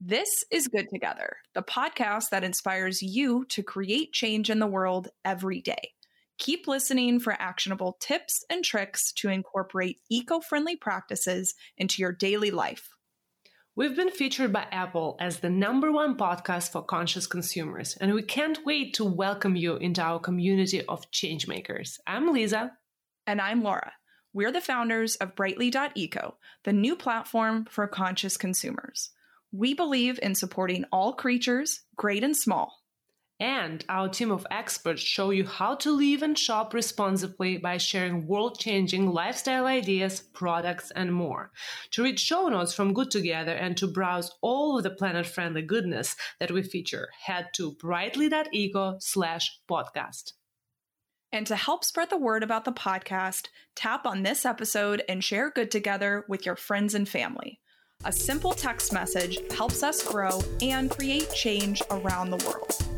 This is Good Together, the podcast that inspires you to create change in the world every day. Keep listening for actionable tips and tricks to incorporate eco friendly practices into your daily life. We've been featured by Apple as the number one podcast for conscious consumers, and we can't wait to welcome you into our community of changemakers. I'm Lisa. And I'm Laura. We're the founders of Brightly.eco, the new platform for conscious consumers. We believe in supporting all creatures, great and small. And our team of experts show you how to live and shop responsibly by sharing world changing lifestyle ideas, products, and more. To read show notes from Good Together and to browse all of the planet friendly goodness that we feature, head to brightly.eco slash podcast. And to help spread the word about the podcast, tap on this episode and share Good Together with your friends and family. A simple text message helps us grow and create change around the world.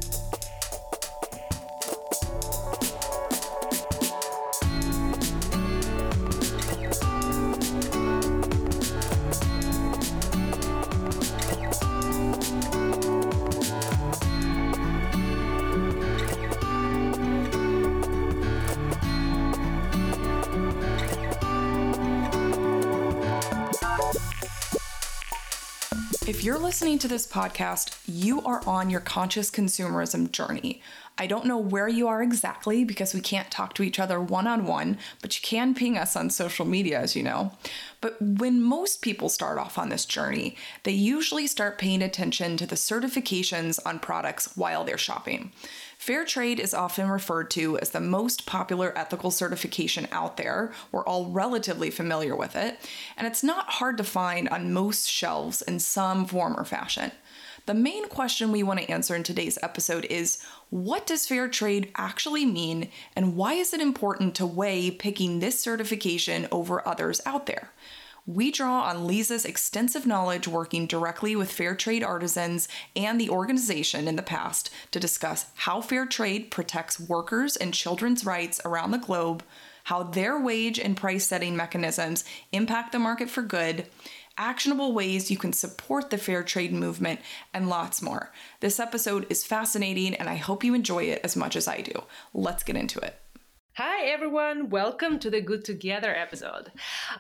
If you're listening to this podcast, you are on your conscious consumerism journey. I don't know where you are exactly because we can't talk to each other one on one, but you can ping us on social media, as you know. But when most people start off on this journey, they usually start paying attention to the certifications on products while they're shopping. Fair trade is often referred to as the most popular ethical certification out there. We're all relatively familiar with it, and it's not hard to find on most shelves in some form or fashion. The main question we want to answer in today's episode is what does fair trade actually mean, and why is it important to weigh picking this certification over others out there? We draw on Lisa's extensive knowledge working directly with fair trade artisans and the organization in the past to discuss how fair trade protects workers and children's rights around the globe, how their wage and price setting mechanisms impact the market for good, actionable ways you can support the fair trade movement, and lots more. This episode is fascinating, and I hope you enjoy it as much as I do. Let's get into it. Hi everyone, welcome to the Good Together episode.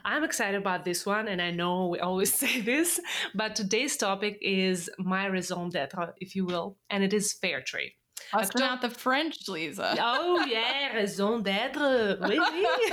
I'm excited about this one, and I know we always say this, but today's topic is my raison d'etre, if you will, and it is fair trade. That's not the French, Lisa. Oh yeah, raison d'être. Oui,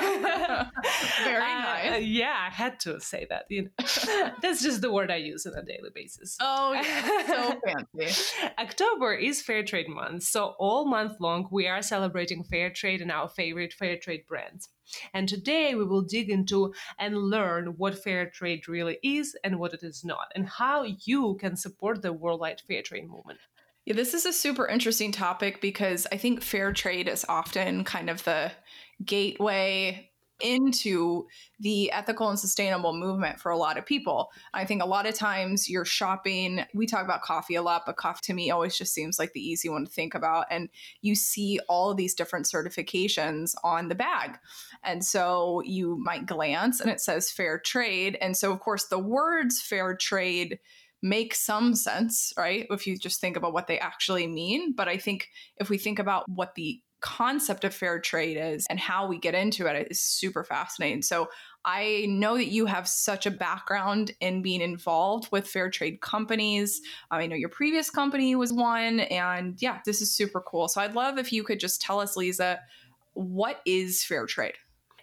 Very uh, nice. yeah, I had to say that. You know, that's just the word I use on a daily basis. Oh, yeah, so fancy. October is Fair Trade Month, so all month long we are celebrating fair trade and our favorite fair trade brands. And today we will dig into and learn what fair trade really is and what it is not, and how you can support the worldwide fair trade movement. Yeah, this is a super interesting topic because I think fair trade is often kind of the gateway into the ethical and sustainable movement for a lot of people. I think a lot of times you're shopping, we talk about coffee a lot, but coffee to me always just seems like the easy one to think about. And you see all these different certifications on the bag. And so you might glance and it says fair trade. And so, of course, the words fair trade make some sense, right? If you just think about what they actually mean. But I think if we think about what the concept of fair trade is and how we get into it, is super fascinating. So I know that you have such a background in being involved with fair trade companies. I know your previous company was one. And yeah, this is super cool. So I'd love if you could just tell us, Lisa, what is fair trade?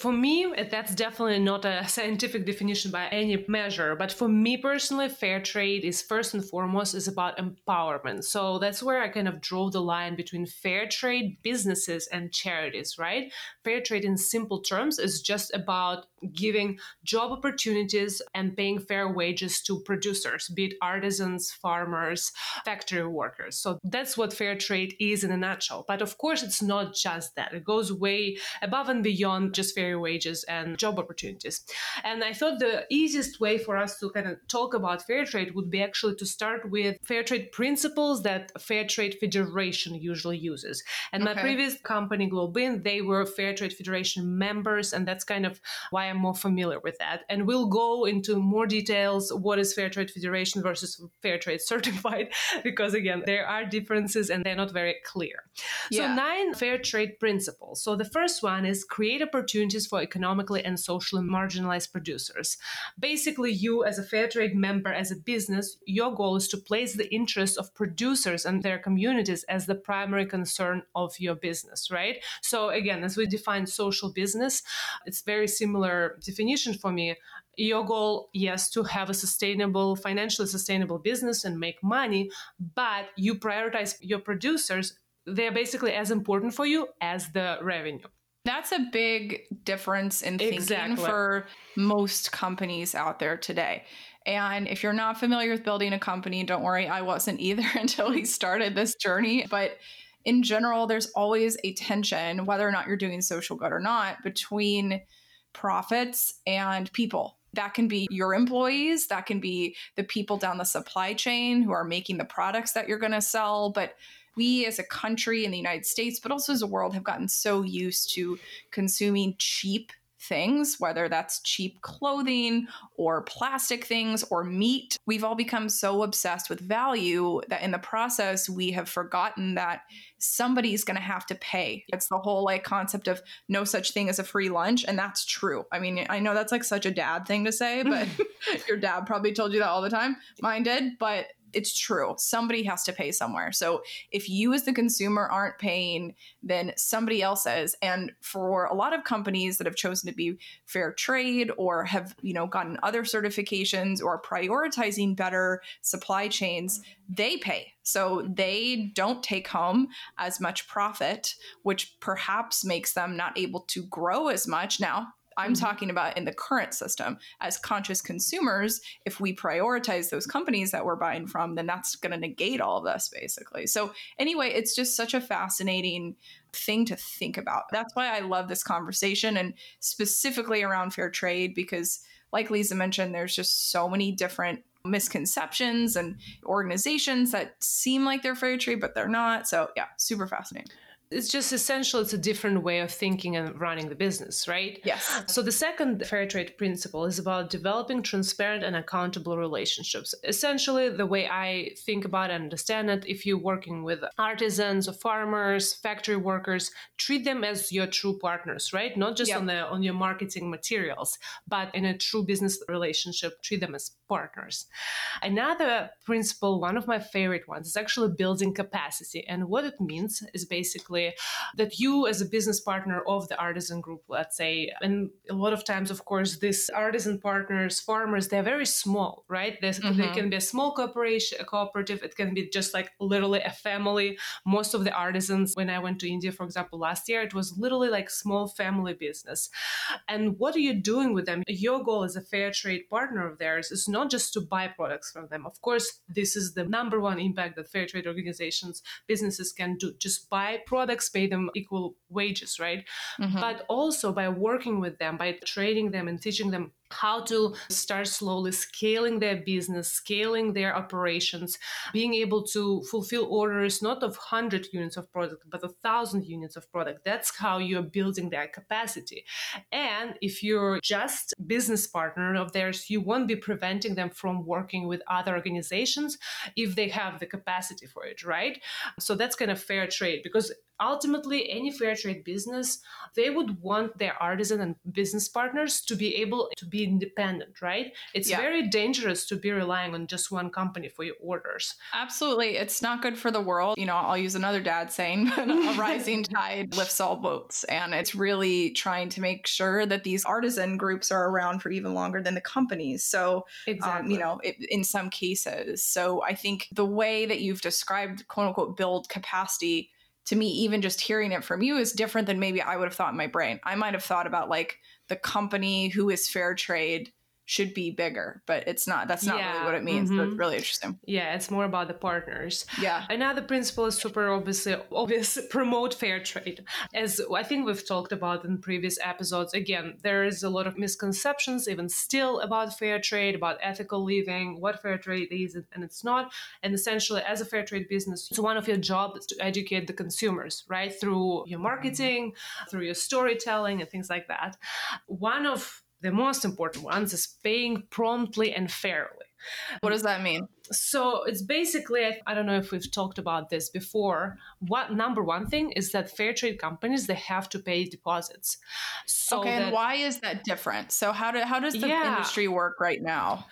For me, that's definitely not a scientific definition by any measure, but for me personally, fair trade is first and foremost is about empowerment. So that's where I kind of draw the line between fair trade businesses and charities, right? Fair trade in simple terms is just about giving job opportunities and paying fair wages to producers, be it artisans, farmers, factory workers. So that's what fair trade is in a nutshell. But of course, it's not just that. It goes way above and beyond just fair wages and job opportunities. And I thought the easiest way for us to kind of talk about fair trade would be actually to start with fair trade principles that Fair Trade Federation usually uses. And okay. my previous company, GlobeIn, they were Fair Trade Federation members, and that's kind of why I'm more familiar with that. And we'll go into more details what is Fair Trade Federation versus Fair Trade Certified, because again, there are differences and they're not very clear. Yeah. So, nine fair trade principles. So, the first one is create opportunities for economically and socially marginalized producers. Basically, you as a fair trade member, as a business, your goal is to place the interests of producers and their communities as the primary concern of your business, right? So, again, as we define social business, it's very similar definition for me your goal yes to have a sustainable financially sustainable business and make money but you prioritize your producers they're basically as important for you as the revenue that's a big difference in thinking exactly. for most companies out there today. And if you're not familiar with building a company, don't worry, I wasn't either until we started this journey. But in general, there's always a tension, whether or not you're doing social good or not, between profits and people. That can be your employees, that can be the people down the supply chain who are making the products that you're going to sell. But we as a country in the United States, but also as a world, have gotten so used to consuming cheap things, whether that's cheap clothing or plastic things or meat. We've all become so obsessed with value that in the process, we have forgotten that somebody's going to have to pay. It's the whole like concept of no such thing as a free lunch. And that's true. I mean, I know that's like such a dad thing to say, but your dad probably told you that all the time. Mine did. But it's true. Somebody has to pay somewhere. So if you as the consumer aren't paying, then somebody else is. And for a lot of companies that have chosen to be fair trade or have, you know, gotten other certifications or prioritizing better supply chains, they pay. So they don't take home as much profit, which perhaps makes them not able to grow as much. Now, I'm mm-hmm. talking about in the current system as conscious consumers. If we prioritize those companies that we're buying from, then that's going to negate all of this basically. So, anyway, it's just such a fascinating thing to think about. That's why I love this conversation and specifically around fair trade because, like Lisa mentioned, there's just so many different misconceptions and organizations that seem like they're fair trade, but they're not. So, yeah, super fascinating it's just essential it's a different way of thinking and running the business right? Yes. So the second fair trade principle is about developing transparent and accountable relationships. Essentially the way i think about and understand it if you're working with artisans or farmers factory workers treat them as your true partners right? Not just yep. on the on your marketing materials but in a true business relationship treat them as partners. Another principle one of my favorite ones is actually building capacity. And what it means is basically that you as a business partner of the artisan group let's say and a lot of times of course these artisan partners farmers they're very small right? Mm-hmm. they can be a small corporation a cooperative. It can be just like literally a family. Most of the artisans when i went to india for example last year it was literally like small family business. And what are you doing with them? Your goal as a fair trade partner of theirs is not just to buy products from them. Of course this is the number one impact that fair trade organizations businesses can do. Just buy products products pay them equal wages, right? Mm-hmm. But also by working with them, by training them and teaching them how to start slowly scaling their business, scaling their operations, being able to fulfill orders not of 100 units of product, but a 1,000 units of product. That's how you're building their capacity. And if you're just business partner of theirs, you won't be preventing them from working with other organizations if they have the capacity for it, right? So that's kind of fair trade because ultimately any fair trade business they would want their artisan and business partners to be able to be independent right? It's yeah. very dangerous to be relying on just one company for your orders. Absolutely. It's not good for the world. You know i'll use another dad saying a rising tide lifts all boats. And it's really trying to make sure that these artisan groups are around for even longer than the companies. So exactly. um, you know it, in some cases. So i think the way that you've described quote unquote build capacity to me, even just hearing it from you is different than maybe I would have thought in my brain. I might have thought about like the company who is fair trade should be bigger, but it's not. That's not Yeah, really what it means. So mhm. it's really interesting. Yeah, it's more about the partners. Yeah. Another principle is super obviously obvious promote fair trade. As I think we've talked about in previous episodes, again, there is a lot of misconceptions even still about fair trade, about ethical living, what fair trade is and it's not. And essentially as a fair trade business, it's one of your jobs to educate the consumers, right? Through your marketing, through your storytelling and things like that. One of the most important ones is paying promptly and fairly. What does that mean? So it's basically, I- don't know if we've talked about this before. What number one thing is that fair trade companies they have to pay deposits. So okay, and why is that different? So how do how does the Yeah. industry work right now?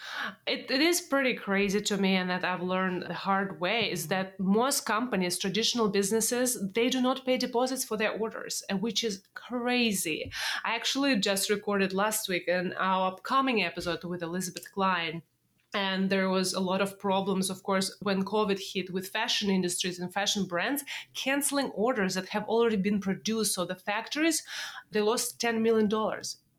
it, it is pretty crazy to me, and that I've learned the hard way is that most companies, traditional businesses, they do not pay deposits for their orders, and which is crazy. I actually just recorded last week in our upcoming episode with Elizabeth Cline. And there was a lot of problems, of course, when COVID hit with fashion industries and fashion brands canceling orders that have already been produced. So the factories, they lost $10 million.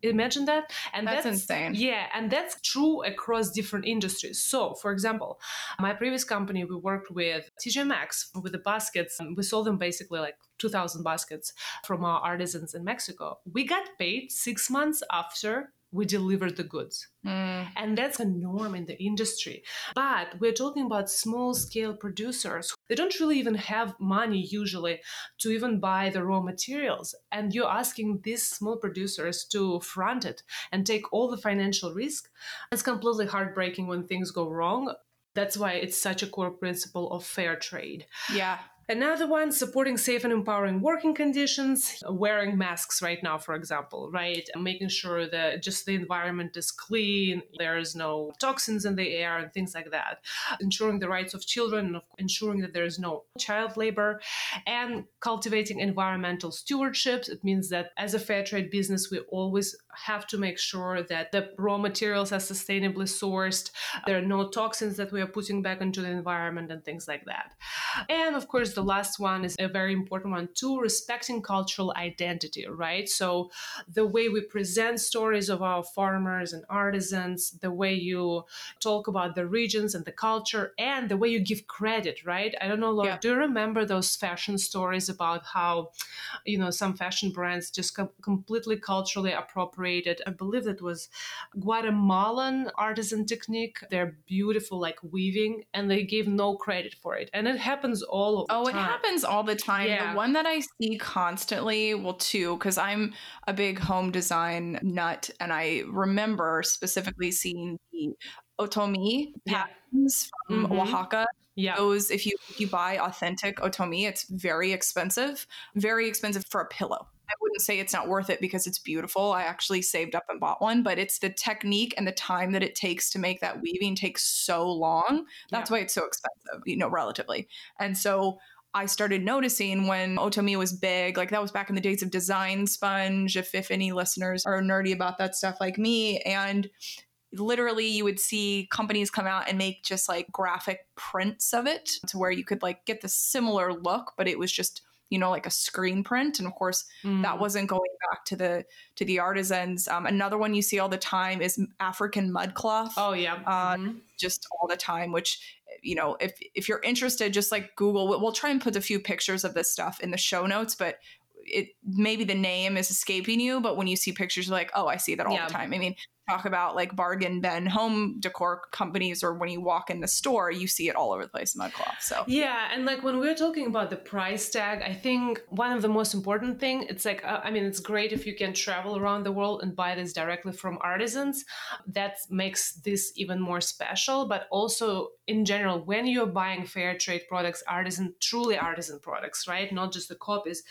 Imagine that. And That's insane. Yeah, and that's true across different industries. So, for example, my previous company, we worked with TJ Maxx with the baskets. and We sold them basically like 2,000 baskets from our artisans in Mexico. We got paid six months after we deliver the goods. Mm, And that's a norm in the industry. But we're talking about small scale producers. They don't really even have money usually to even buy the raw materials. And you're asking these small producers to front it and take all the financial risk. It's completely heartbreaking when things go wrong. That's why it's such a core principle of fair trade. yeah. Another one, supporting safe and empowering working conditions, wearing masks right now, for example, right? Making sure that just the environment is clean, there is no toxins in the air and things like that. Ensuring the rights of children, ensuring that there is no child labor, and cultivating environmental stewardship. It means that as a fair trade business, we always have to make sure that the raw materials are sustainably sourced, there are no toxins that we are putting back into the environment, and things like that. And of course, the last one is a very important one too respecting cultural identity, right? So, the way we present stories of our farmers and artisans, the way you talk about the regions and the culture, and the way you give credit, right? I don't know, Laura, Yeah. do you remember those fashion stories about how, you know, some fashion brands just com- completely culturally appropriated? I believe it was Guatemalan artisan technique. They're beautiful, like weaving, and they gave no credit for it. And it happens all of the Oh, it happens all the time. Yeah. The one that I see constantly, well, two, because I'm a big home design nut, and I remember specifically seeing the otomi Yeah. patterns from Mhm. Oaxaca. Yeah. Those, if you if you buy authentic otomi, it's very expensive, very expensive for a pillow. I wouldn't say it's not worth it because it's beautiful. I actually saved up and bought one, but it's the technique and the time that it takes to make that weaving takes so long. That's why it's so expensive, you know, relatively. And so I started noticing when Otomi was big, like that was back in the days of Design Sponge, if, if any listeners are nerdy about that stuff like me. And literally you would see companies come out and make just like graphic prints of it to where you could like get the similar look, but it was just you know like a screen print and of course that Mm. wasn't going back to the to the artisans um, another one you see all the time is african mud cloth Oh yeah. uh, Mhm. just all the time which you know if if you're interested just like google we'll, try and put a few pictures of this stuff in the show notes but it maybe the name is escaping you but when you see pictures you're like oh i see that all Yeah. the time i mean talk about like bargain bin home decor companies or when you walk in the store you see it all over the place mud cloth so Yeah, and like when we're talking about the price tag, I think one of the most important thing, it's like uh, I mean, it's great if you can travel around the world and buy this directly from artisans. That makes this even more special, but also in general, when you're buying fair trade products, artisan, truly artisan products, right? Not just the copies,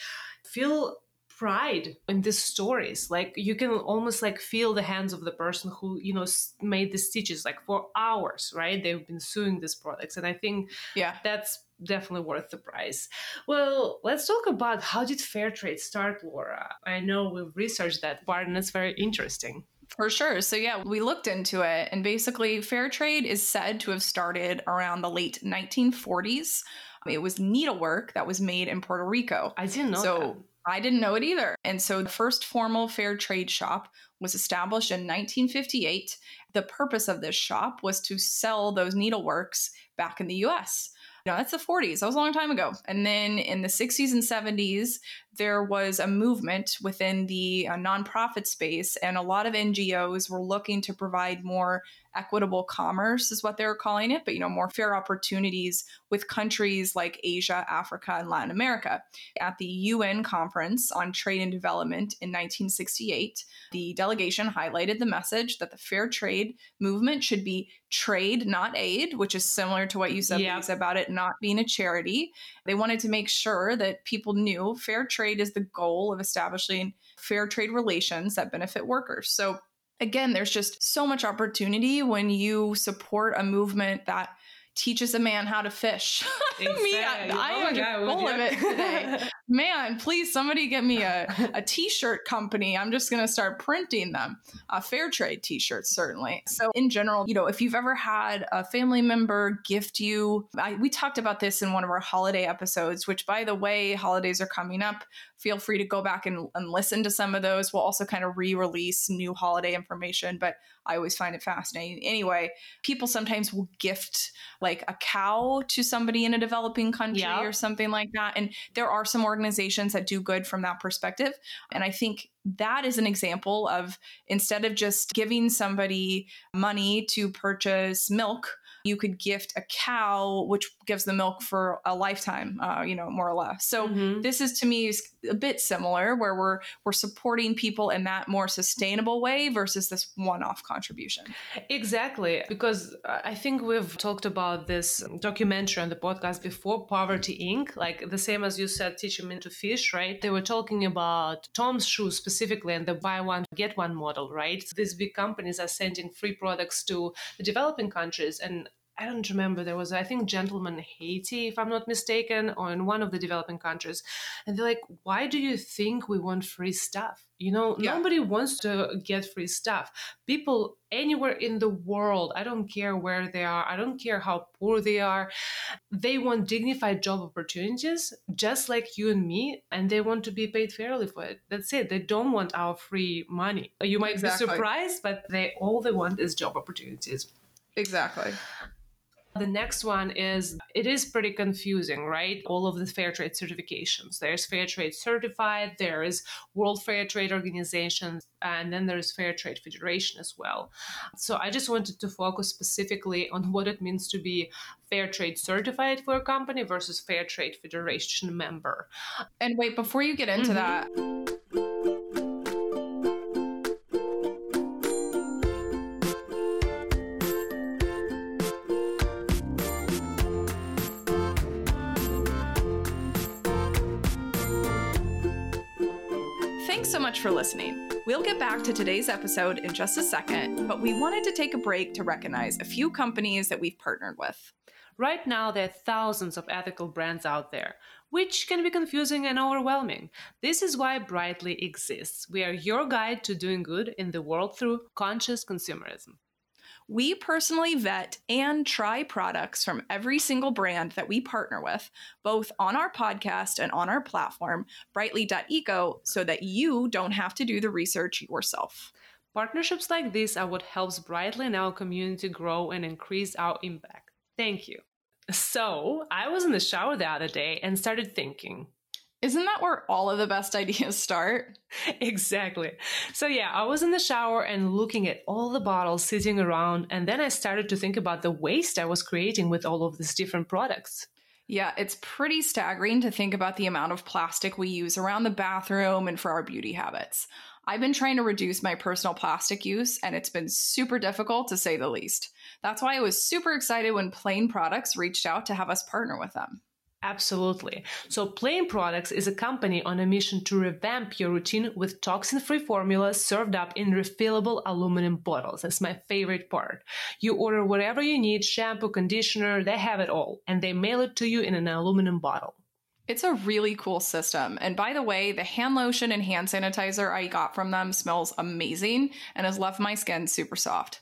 feel pride in these stories like you can almost like feel the hands of the person who you know made the stitches like for hours right they've been sewing these products and i think yeah that's definitely worth the price. Well, let's talk about how did fair trade start, Laura? I know we've researched that part and it's very interesting. For sure. So, yeah, we looked into it, and basically, fair trade is said to have started around the late 1940s. It was needlework that was made in Puerto Rico. I didn't know so, I didn't know it either. And so the first formal fair trade shop was established in 1958. The purpose of this shop was to sell those needleworks back in the US. Know, that's the 40s. That was a long time ago. And then in the 60s and 70s, there was a movement within the uh, nonprofit space, and a lot of NGOs were looking to provide more equitable commerce is what they were calling it, but you know, more fair opportunities with countries like Asia, Africa, and Latin America. At the UN conference on trade and development in 1968, the delegation highlighted the message that the fair trade movement should be trade, not aid, which is similar to what you said yep. about it not being a charity. They wanted to make sure that people knew fair trade is the goal of establishing fair trade relations that benefit workers. So again, there's just so much opportunity when you support a movement that teaches a man how to fish. Exactly. me, I, I am full of it today. man, please somebody get me a, a t-shirt company. I'm just going to start printing them. Uh, fair trade t-shirts, certainly. So in general, you know, if you've ever had a family member gift you, I, we talked about this in one of our holiday episodes, which by the way, holidays are coming up. Feel free to go back and, and listen to some of those. We'll also kind of re-release new holiday information, but I always find it fascinating. Anyway, people sometimes will gift like a cow to somebody in a developing country yep. or something like that. And there are some organizations that do good from that perspective. And I think that is an example of instead of just giving somebody money to purchase milk you could gift a cow, which gives the milk for a lifetime, uh, you know, more or less. So mm-hmm. this is to me is a bit similar, where we're we're supporting people in that more sustainable way versus this one-off contribution. Exactly, because I think we've talked about this documentary on the podcast before, Poverty Inc. Like the same as you said, teaching men to fish, right? They were talking about Tom's shoes specifically and the buy one get one model, right? These big companies are sending free products to the developing countries and I don't remember. There was, I think, Gentleman Haiti, if I'm not mistaken, or in one of the developing countries. And they're like, why do you think we want free stuff? You know, yeah. nobody wants to get free stuff. People anywhere in the world, I don't care where they are, I don't care how poor they are, they want dignified job opportunities, just like you and me, and they want to be paid fairly for it. That's it. They don't want our free money. You might exactly. be surprised, but they all they want is job opportunities. Exactly. The next one is it is pretty confusing, right? All of the fair trade certifications. There's fair trade certified, there is World Fair Trade Organization, and then there's Fair Trade Federation as well. So I just wanted to focus specifically on what it means to be fair trade certified for a company versus fair trade federation member. And wait, before you get into mm-hmm. that, for listening. We'll get back to today's episode in just a second, but we wanted to take a break to recognize a few companies that we've partnered with. Right now, there are thousands of ethical brands out there, which can be confusing and overwhelming. This is why Brightly exists. We are your guide to doing good in the world through conscious consumerism. We personally vet and try products from every single brand that we partner with, both on our podcast and on our platform, brightly.eco, so that you don't have to do the research yourself. Partnerships like this are what helps Brightly and our community grow and increase our impact. Thank you. So, I was in the shower the other day and started thinking isn't that where all of the best ideas start? exactly. So, yeah, I was in the shower and looking at all the bottles sitting around, and then I started to think about the waste I was creating with all of these different products. Yeah, it's pretty staggering to think about the amount of plastic we use around the bathroom and for our beauty habits. I've been trying to reduce my personal plastic use, and it's been super difficult to say the least. That's why I was super excited when Plaine Products reached out to have us partner with them. Absolutely. So, Plaine Products is a company on a mission to revamp your routine with toxin free formulas served up in refillable aluminum bottles. That's my favorite part. You order whatever you need shampoo, conditioner, they have it all, and they mail it to you in an aluminum bottle. It's a really cool system. And by the way, the hand lotion and hand sanitizer I got from them smells amazing and has left my skin super soft.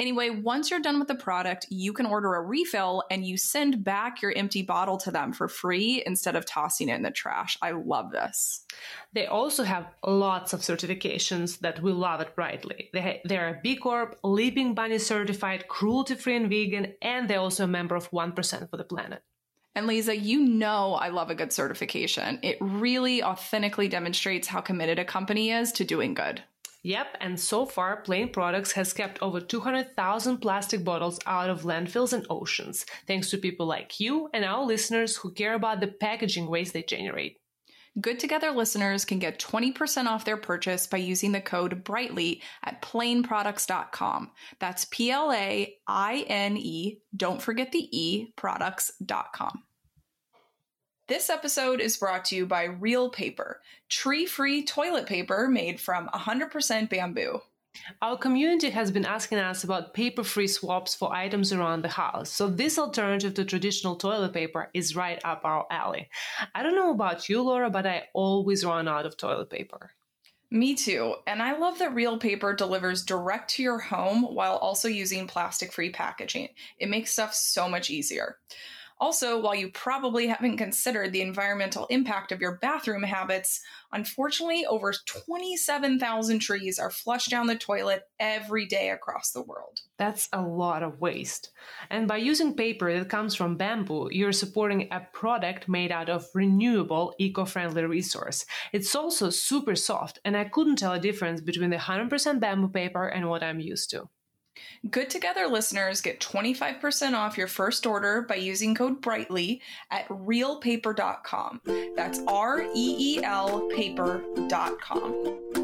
Anyway, once you're done with the product, you can order a refill and you send back your empty bottle to them for free instead of tossing it in the trash. I love this. They also have lots of certifications that we love at Brightly. They, they're B Corp, Leaping Bunny certified, cruelty free and vegan, and they're also a member of 1% for the planet. And Lisa, you know I love a good certification. It really authentically demonstrates how committed a company is to doing good. Yep, and so far, Plaine Products has kept over 200,000 plastic bottles out of landfills and oceans, thanks to people like you and our listeners who care about the packaging waste they generate. Good Together listeners can get 20% off their purchase by using the code BRIGHTLY at plaineproducts.com. That's P L A I N E, don't forget the E, products.com. This episode is brought to you by Reel Paper, tree free toilet paper made from 100% bamboo. Our community has been asking us about paper free swaps for items around the house, so this alternative to traditional toilet paper is right up our alley. I don't know about you, Laura, but I always run out of toilet paper. Me too. And I love that Reel Paper delivers direct to your home while also using plastic free packaging. It makes stuff so much easier. Also, while you probably haven't considered the environmental impact of your bathroom habits, unfortunately, over 27,000 trees are flushed down the toilet every day across the world. That's a lot of waste. And by using paper that comes from bamboo, you're supporting a product made out of renewable, eco friendly resource. It's also super soft, and I couldn't tell a difference between the 100% bamboo paper and what I'm used to. Good Together listeners get 25% off your first order by using code BRIGHTLY at reelpaper.com. That's R E E L paper.com.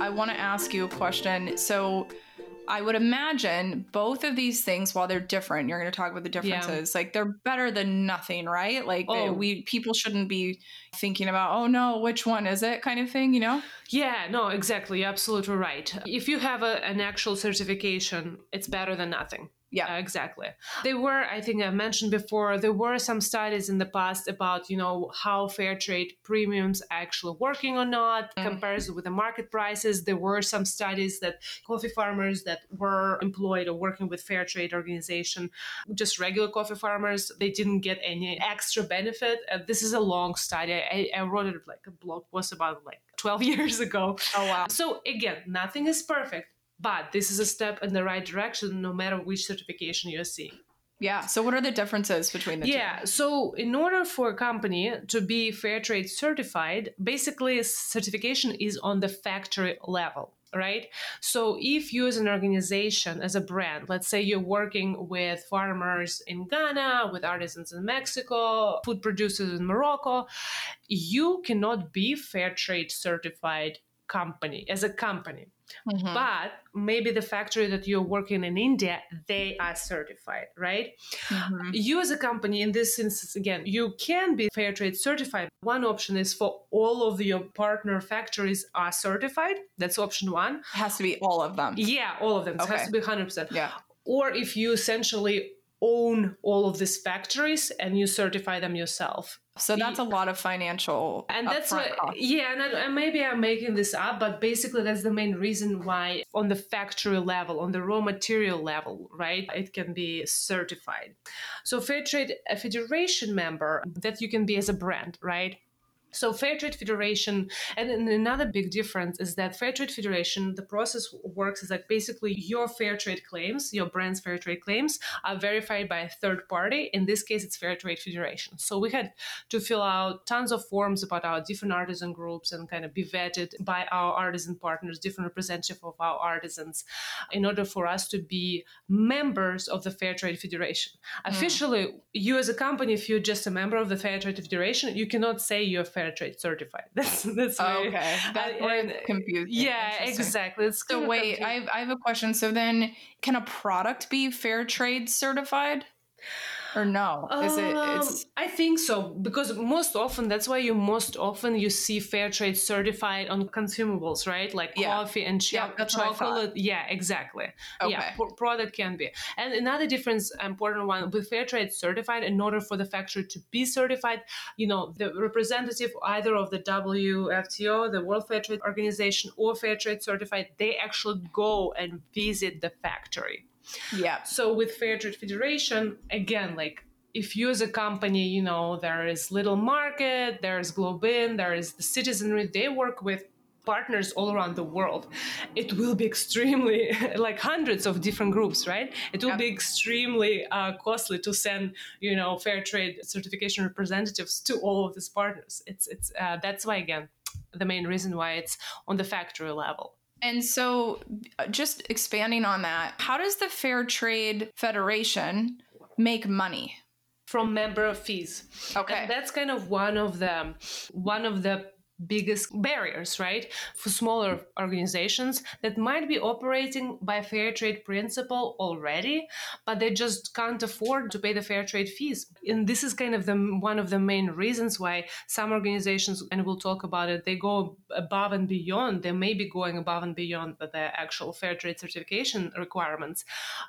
I want to ask you a question. So, I would imagine both of these things, while they're different, you're going to talk about the differences. Yeah. Like they're better than nothing, right? Like oh. they, we people shouldn't be thinking about, oh no, which one is it, kind of thing, you know? Yeah, no, exactly. Absolutely right. If you have a, an actual certification, it's better than nothing. Yeah, exactly. There were, I think I mentioned before, there were some studies in the past about, you know, how fair trade premiums actually working or not, mm. comparison with the market prices. There were some studies that coffee farmers that were employed or working with fair trade organization, just regular coffee farmers, they didn't get any extra benefit. Uh, this is a long study. I, I wrote it like a blog post about like 12 years ago. Oh wow. So again, nothing is perfect but this is a step in the right direction no matter which certification you're seeing. Yeah. So, what are the differences between the yeah, two? Yeah. So, in order for a company to be fair trade certified, basically, certification is on the factory level, right? So, if you as an organization, as a brand, let's say you're working with farmers in Ghana, with artisans in Mexico, food producers in Morocco, you cannot be fair trade certified company as a company Mm-hmm. But maybe the factory that you're working in India, they are certified, right? Mm-hmm. You as a company, in this instance, again, you can be fair trade certified. One option is for all of your partner factories are certified. That's option one. It has to be all of them. Yeah, all of them. Okay. It has to be 100%. Yeah. Or if you essentially own all of these factories and you certify them yourself. So that's a lot of financial and that's what yeah and, and, maybe I'm making this up but basically that's the main reason why on the factory level on the raw material level right it can be certified. So fair trade a federation member that you can be as a brand right so Fair Trade Federation, and another big difference is that Fair Trade Federation, the process works is like basically your fair trade claims, your brand's fair trade claims, are verified by a third party. In this case, it's Fair Trade Federation. So we had to fill out tons of forms about our different artisan groups and kind of be vetted by our artisan partners, different representative of our artisans, in order for us to be members of the Fair Trade Federation. Mm. Officially, you as a company, if you're just a member of the Fair Trade Federation, you cannot say you're fair trade certified. That's that's oh, okay. That's uh, confusing. Yeah, exactly. It's so wait, I have, I have a question. So then, can a product be fair trade certified? Or no? Is it? Um, It's I think so because most often that's why you most often you see fair trade certified on consumables, right? Like Yeah. coffee and cho- Yeah, that's what I thought. chocolate. Yeah, exactly. Okay. Yeah, pro- product can be. And another difference, important one with fair trade certified. In order for the factory to be certified, you know, the representative either of the WFTO, the World Fair Trade Organization, or fair trade certified, they actually go and visit the factory. Yeah. So with Fair Trade Federation, again, like if you as a company, you know, there is Little Market, there is GlobeIn, there is the citizenry, they work with partners all around the world it will be extremely like hundreds of different groups right it will Yep. be extremely uh, costly to send you know fair trade certification representatives to all of these partners it's it's uh, that's why again the main reason why it's on the factory level And so, uh, just expanding on that, how does the Fair Trade Federation make money? from member fees. Okay. And that's kind of one of the one of the biggest barriers, right? For smaller organizations that might be operating by fair trade principle already, but they just can't afford to pay the fair trade fees. And this is kind of the one of the main reasons why some organizations, and we'll talk about it, they go above and beyond. They may be going above and beyond the actual fair trade certification requirements,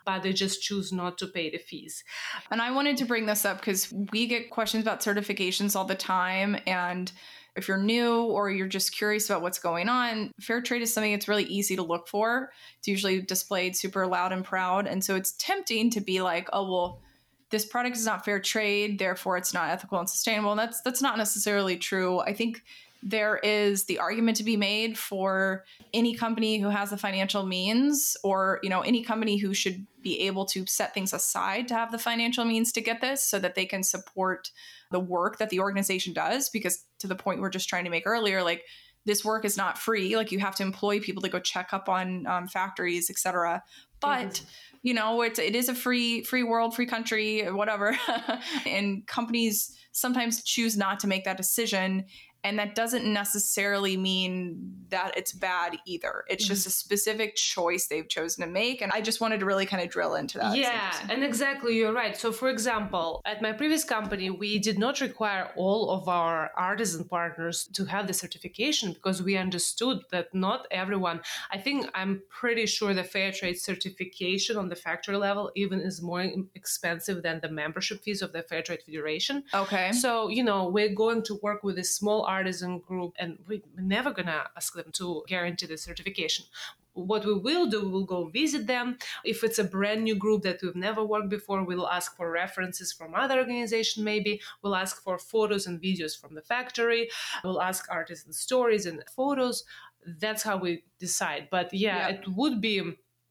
but they just choose not to pay the fees. And I wanted to bring this up because we get questions about certifications all the time. And if you're new or you're just curious about what's going on, fair trade is something that's really easy to look for. It's usually displayed super loud and proud. And so it's tempting to be like, oh, well, this product is not fair trade, therefore it's not ethical and sustainable. And that's that's not necessarily true. I think there is the argument to be made for any company who has the financial means or you know any company who should be able to set things aside to have the financial means to get this so that they can support the work that the organization does. Because to the point we're just trying to make earlier like this work is not free. Like you have to employ people to go check up on um, factories etc but you know it's it is a free free world free country whatever. And companies sometimes choose not to make that decision and that doesn't necessarily mean that it's bad either it's just a specific choice they've chosen to make and i just wanted to really kind of drill into that yeah, and exactly, you're right. So, for example, at my previous company, we did not require all of our artisan partners to have the certification because we understood that not everyone, I think I'm pretty sure the fair trade certification on the factory level even is more expensive than the membership fees of the Fair Trade Federation. okay So, you know, we're going to work with a small artisan group and we're never going to ask them to guarantee the certification. What we will do, we'll go visit them. If it's a brand new group that we've never worked before, we'll ask for references from other organization maybe. We'll ask for photos and videos from the factory. We'll ask artisan stories and photos. That's how we decide. But yeah, Yeah. it would be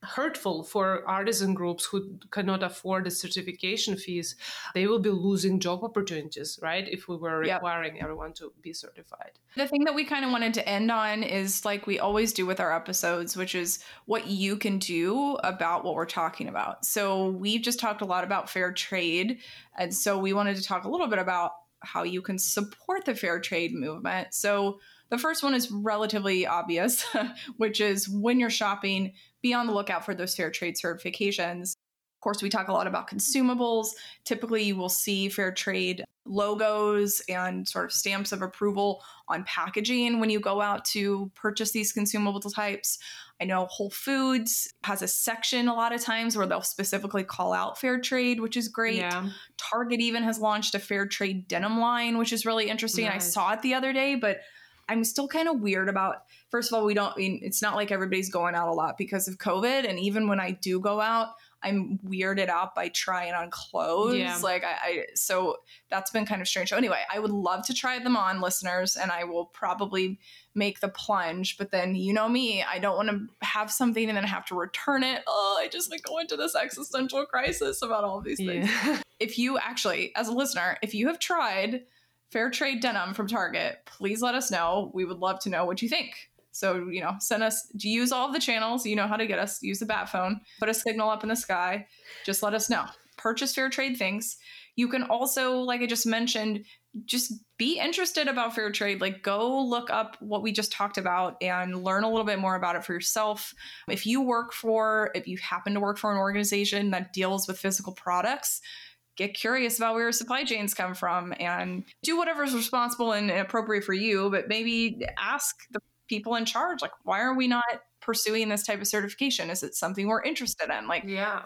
hurtful for artisan groups who cannot afford the certification fees they will be losing job opportunities right if we were Yep. requiring everyone to be certified The thing that we kind of wanted to end on is like we always do with our episodes, which is what you can do about what we're talking about. So we've just talked a lot about fair trade. And so we wanted to talk a little bit about how you can support the fair trade movement. So the first one is relatively obvious, which is when you're shopping, be on the lookout for those fair trade certifications. Of course, we talk a lot about consumables. Typically, you will see fair trade logos and sort of stamps of approval on packaging when you go out to purchase these consumable types. I know Whole Foods has a section a lot of times where they'll specifically call out fair trade, which is great. yeah Target even has launched a fair trade denim line, which is really interesting. I saw it the other day, but I'm still kind of weird about. First of all, we don't. I mean, it's not like everybody's going out a lot because of COVID, and even when I do go out, I'm weirded out by trying on clothes. Yeah. Like I, I, so that's been kind of strange. So anyway, I would love to try them on, listeners, and I will probably make the plunge. But then you know me, I don't want to have something and then have to return it. Oh, I just like go into this existential crisis about all of these things yeah if you actually, as a listener, if you have tried fair trade denim from Target, please let us know. We would love to know what you think. So, you know, send us, use all the channels? You know how to get us. Use the bat phone, put a signal up in the sky. Just let us know. Purchase fair trade things. You can also, like I just mentioned, just be interested about fair trade. Like, go look up what we just talked about and learn a little bit more about it for yourself. If you work for, if you happen to work for an organization that deals with physical products, get curious about where your supply chains come from and do whatever's responsible and appropriate for you, but maybe ask the people in charge, like, why are we not pursuing this type of certification? Is it something we're interested in? Like, yeah.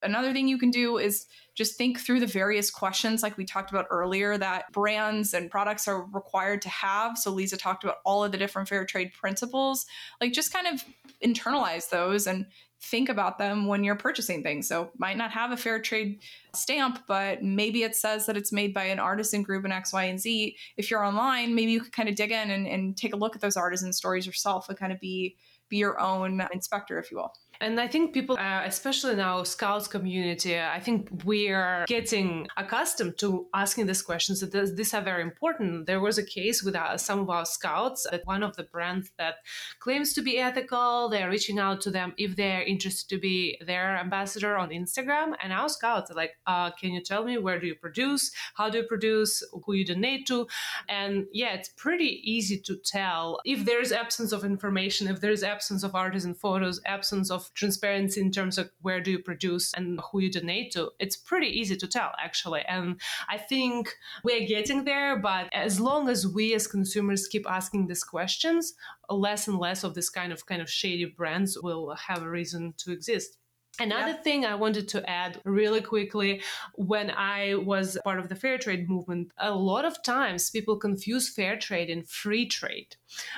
Another thing you can do is just think through the various questions, like we talked about earlier, that brands and products are required to have. So, Lisa talked about all of the different fair trade principles. Like, just kind of internalize those and think about them when you're purchasing things. So, might not have a fair trade stamp, but maybe it says that it's made by an artisan group in X, Y, and Z. If you're online, maybe you could kind of dig in and, and take a look at those artisan stories yourself and kind of be be your own inspector, if you will. And I think people, uh, especially in our scouts community, I think we are getting accustomed to asking these questions. That these are very important. There was a case with uh, some of our scouts that one of the brands that claims to be ethical, they're reaching out to them if they're interested to be their ambassador on Instagram. And our scouts are like, uh, "Can you tell me where do you produce? How do you produce? Who you donate to?" And yeah, it's pretty easy to tell if there's absence of information, if there's absence of artisan photos, absence of transparency in terms of where do you produce and who you donate to, it's pretty easy to tell actually. And I think we're getting there, but as long as we as consumers keep asking these questions, less and less of this kind of kind of shady brands will have a reason to exist. Another yeah. thing I wanted to add really quickly when I was part of the fair trade movement, a lot of times people confuse fair trade and free trade.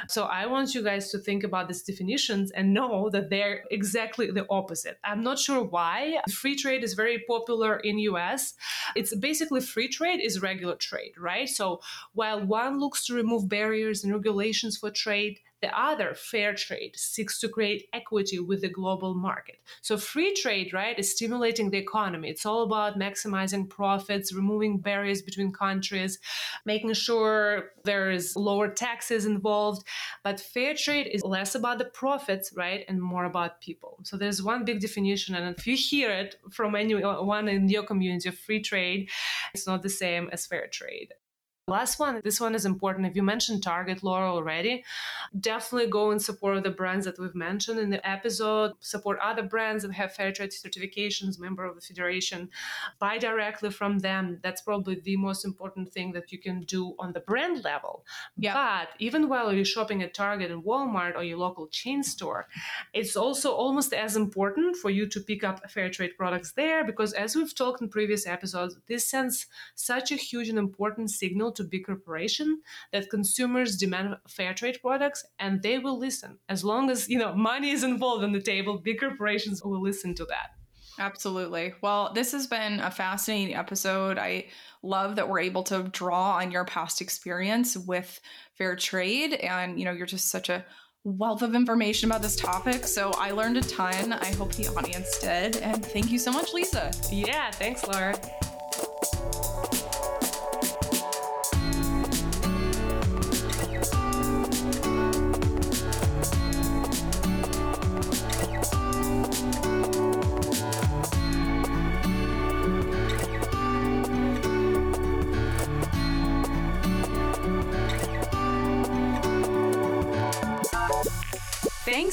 So I want you guys to think about these definitions and know that they're exactly the opposite. I'm not sure why. Free trade is very popular in US. It's basically free trade is regular trade, right? So while one looks to remove barriers and regulations for trade, the other, fair trade, seeks to create equity with the global market. So, free trade, right, is stimulating the economy. It's all about maximizing profits, removing barriers between countries, making sure there is lower taxes involved. But fair trade is less about the profits, right, and more about people. So, there's one big definition. And if you hear it from anyone in your community of free trade, it's not the same as fair trade. Last one, this one is important. If you mentioned Target Laura already, definitely go and support the brands that we've mentioned in the episode. Support other brands that have fair trade certifications, member of the federation. Buy directly from them. That's probably the most important thing that you can do on the brand level. Yep. But even while you're shopping at Target and Walmart or your local chain store, it's also almost as important for you to pick up fair trade products there because as we've talked in previous episodes, this sends such a huge and important signal to big corporation that consumers demand fair trade products and they will listen as long as you know money is involved on the table big corporations will listen to that Absolutely. Well, this has been a fascinating episode. I love that we're able to draw on your past experience with fair trade and you know, you're just such a wealth of information about this topic. So I learned a ton. I hope the audience did. And thank you so much, Liza. Yeah, thanks, Laura.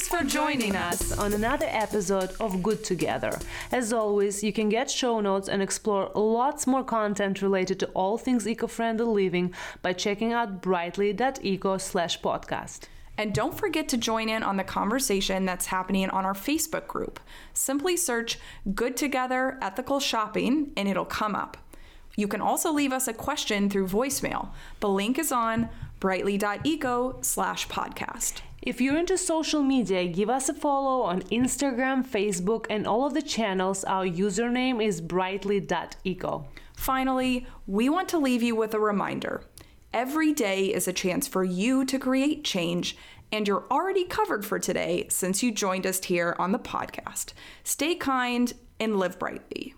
For joining us on another episode of Good Together. As always, you can get show notes and explore lots more content related to all things eco-friendly living by checking out brightly.eco slash podcast. And don't forget to join in on the conversation that's happening on our Facebook group. Simply search Good Together Ethical Shopping and it'll come up. You can also leave us a question through voicemail. The link is on brightly.eco slash podcast. If you're into social media, give us a follow on Instagram, Facebook, and all of the channels. Our username is brightly.eco. Finally, we want to leave you with a reminder. Every day is a chance for you to create change, and you're already covered for today since you joined us here on the podcast. Stay kind and live brightly.